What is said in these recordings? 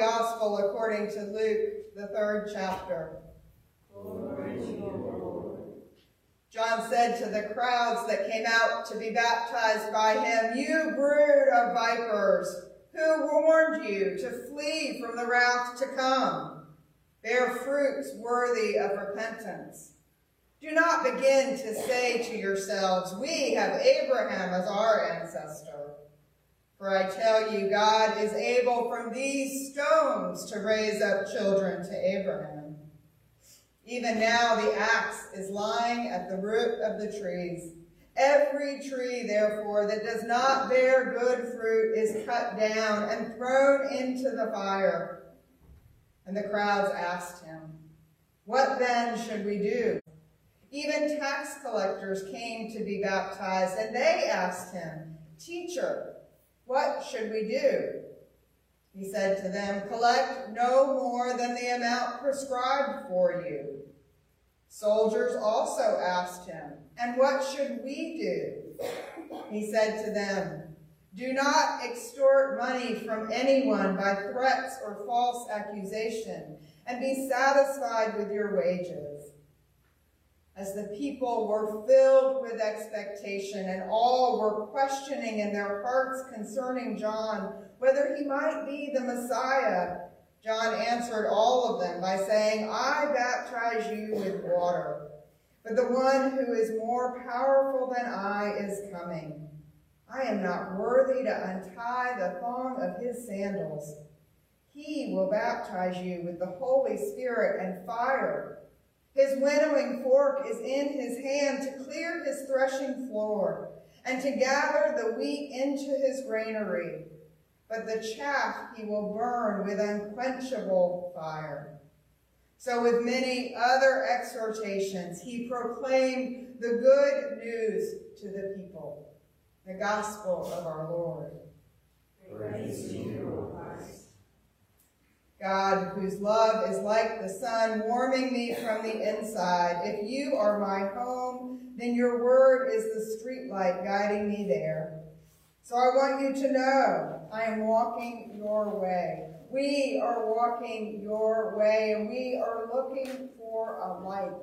Gospel according to Luke, the third chapter. John said to the crowds that came out to be baptized by him, You brood of vipers, who warned you to flee from the wrath to come? Bear fruits worthy of repentance. Do not begin to say to yourselves, We have Abraham as our ancestor. For I tell you, God is able from these stones to raise up children to Abraham. Even now the axe is lying at the root of the trees. Every tree, therefore, that does not bear good fruit is cut down and thrown into the fire. And the crowds asked him, What then should we do? Even tax collectors came to be baptized, and they asked him, Teacher, what should we do? He said to them, Collect no more than the amount prescribed for you. Soldiers also asked him, And what should we do? He said to them, Do not extort money from anyone by threats or false accusation, and be satisfied with your wages as the people were filled with expectation and all were questioning in their hearts concerning John whether he might be the Messiah, John answered all of them by saying, I baptize you with water, but the one who is more powerful than I is coming. I am not worthy to untie the thong of his sandals. He will baptize you with the Holy Spirit and fire. His winnowing fork is in his hand to clear his threshing floor and to gather the wheat into his granary. But the chaff he will burn with unquenchable fire. So with many other exhortations, he proclaimed the good news to the people, the gospel of our Lord. Praise to you, Christ. God, whose love is like the sun warming me from the inside. If you are my home, then your word is the streetlight guiding me there. So I want you to know I am walking your way. We are walking your way, and we are looking for a light.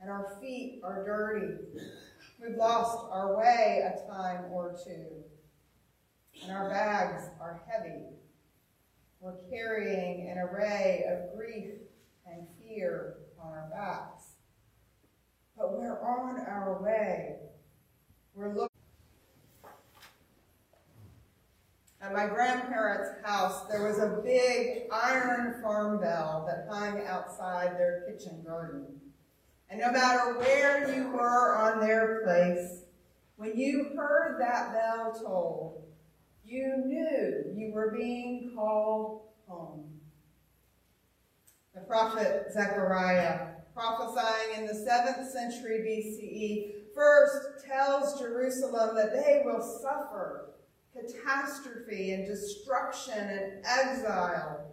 And our feet are dirty. We've lost our way a time or two. And our bags are heavy we're carrying an array of grief and fear on our backs. But we're on our way. We're looking. At my grandparents' house, there was a big iron farm bell that hung outside their kitchen garden. And no matter where you were on their place, when you heard that bell toll, you knew you were being called home. The prophet Zechariah, prophesying in the 7th century BCE, first tells Jerusalem that they will suffer catastrophe and destruction and exile.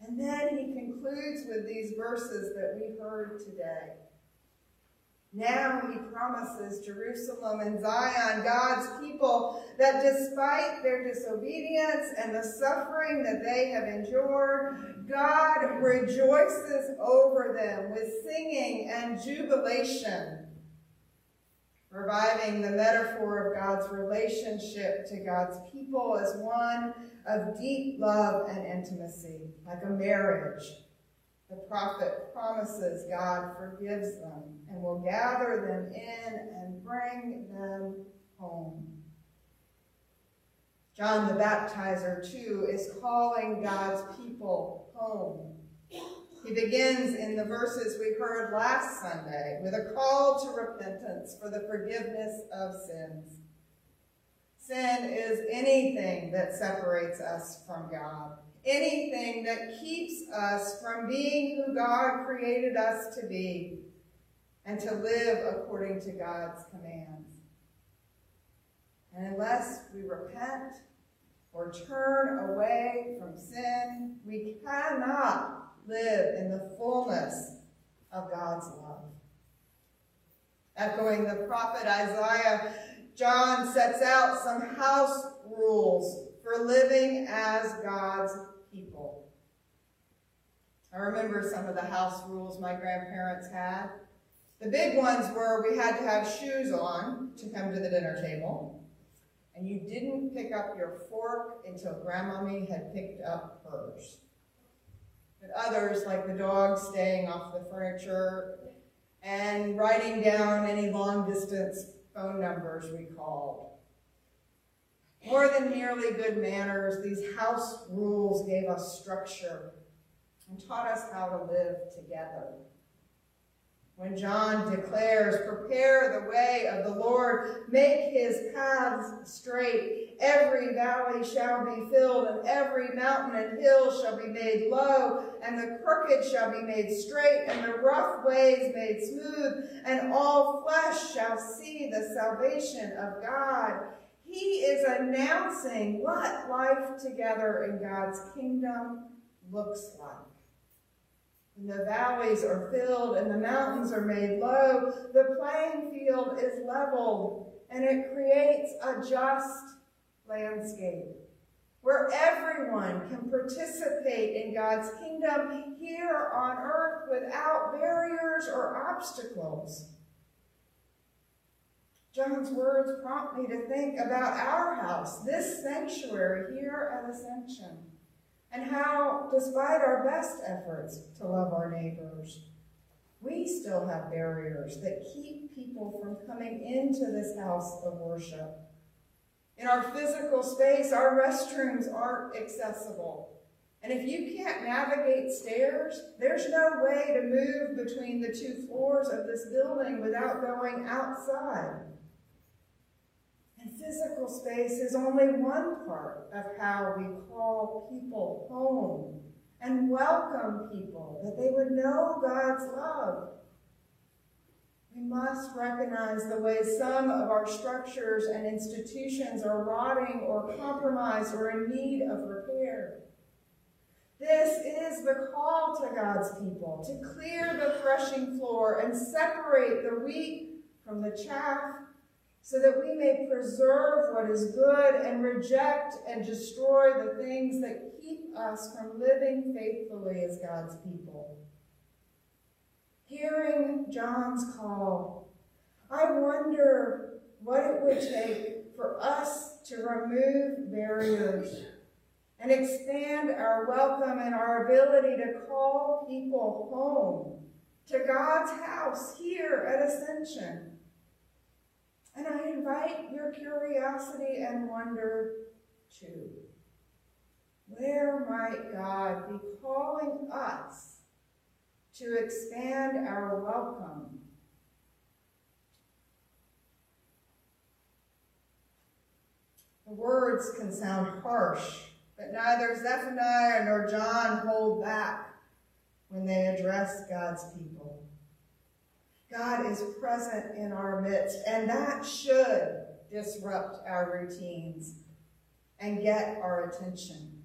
And then he concludes with these verses that we heard today. Now he promises Jerusalem and Zion, God's people, that despite their disobedience and the suffering that they have endured, God rejoices over them with singing and jubilation, reviving the metaphor of God's relationship to God's people as one of deep love and intimacy, like a marriage the prophet promises God forgives them and will gather them in and bring them home. John the Baptizer, too, is calling God's people home. He begins in the verses we heard last Sunday with a call to repentance for the forgiveness of sins. Sin is anything that separates us from God anything that keeps us from being who God created us to be and to live according to God's commands. And unless we repent or turn away from sin, we cannot live in the fullness of God's love. Echoing the prophet Isaiah, John sets out some house rules for living as God's. I remember some of the house rules my grandparents had. The big ones were we had to have shoes on to come to the dinner table, and you didn't pick up your fork until Grandmommy had picked up hers. But others, like the dog staying off the furniture and writing down any long distance phone numbers we called. More than merely good manners, these house rules gave us structure and taught us how to live together. When John declares, prepare the way of the Lord, make his paths straight, every valley shall be filled, and every mountain and hill shall be made low, and the crooked shall be made straight, and the rough ways made smooth, and all flesh shall see the salvation of God. He is announcing what life together in God's kingdom looks like. The valleys are filled and the mountains are made low. The playing field is leveled and it creates a just landscape where everyone can participate in God's kingdom here on earth without barriers or obstacles. John's words prompt me to think about our house, this sanctuary here at Ascension and how, despite our best efforts to love our neighbors, we still have barriers that keep people from coming into this house of worship. In our physical space, our restrooms aren't accessible. And if you can't navigate stairs, there's no way to move between the two floors of this building without going outside. And physical space is only one part of how we call people home and welcome people, that they would know God's love. We must recognize the way some of our structures and institutions are rotting or compromised or in need of repair. This is the call to God's people, to clear the threshing floor and separate the wheat from the chaff so that we may preserve what is good and reject and destroy the things that keep us from living faithfully as God's people. Hearing John's call, I wonder what it would take for us to remove barriers and expand our welcome and our ability to call people home to God's house here at Ascension and I invite your curiosity and wonder too. Where might God be calling us to expand our welcome? The words can sound harsh, but neither Zephaniah nor John hold back when they address God's people. God is present in our midst, and that should disrupt our routines and get our attention.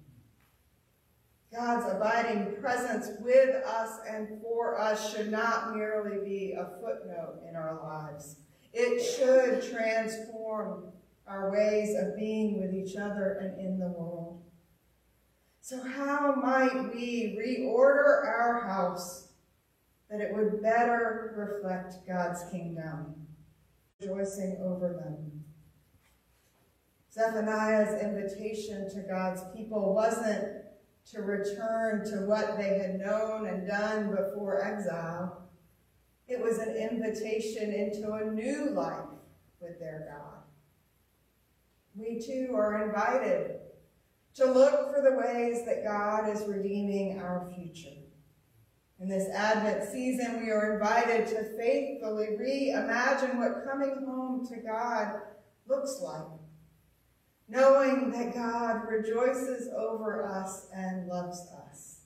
God's abiding presence with us and for us should not merely be a footnote in our lives. It should transform our ways of being with each other and in the world. So how might we reorder our house that it would better reflect God's kingdom, rejoicing over them. Zephaniah's invitation to God's people wasn't to return to what they had known and done before exile. It was an invitation into a new life with their God. We too are invited to look for the ways that God is redeeming our future. In this Advent season, we are invited to faithfully reimagine what coming home to God looks like, knowing that God rejoices over us and loves us.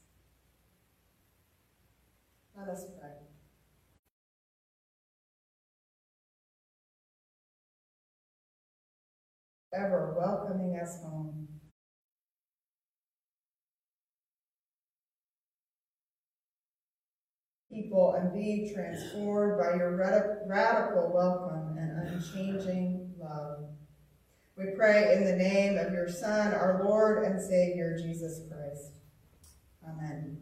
Let us pray. Ever welcoming us home. people and be transformed by your radical welcome and unchanging love. We pray in the name of your Son, our Lord and Savior, Jesus Christ. Amen.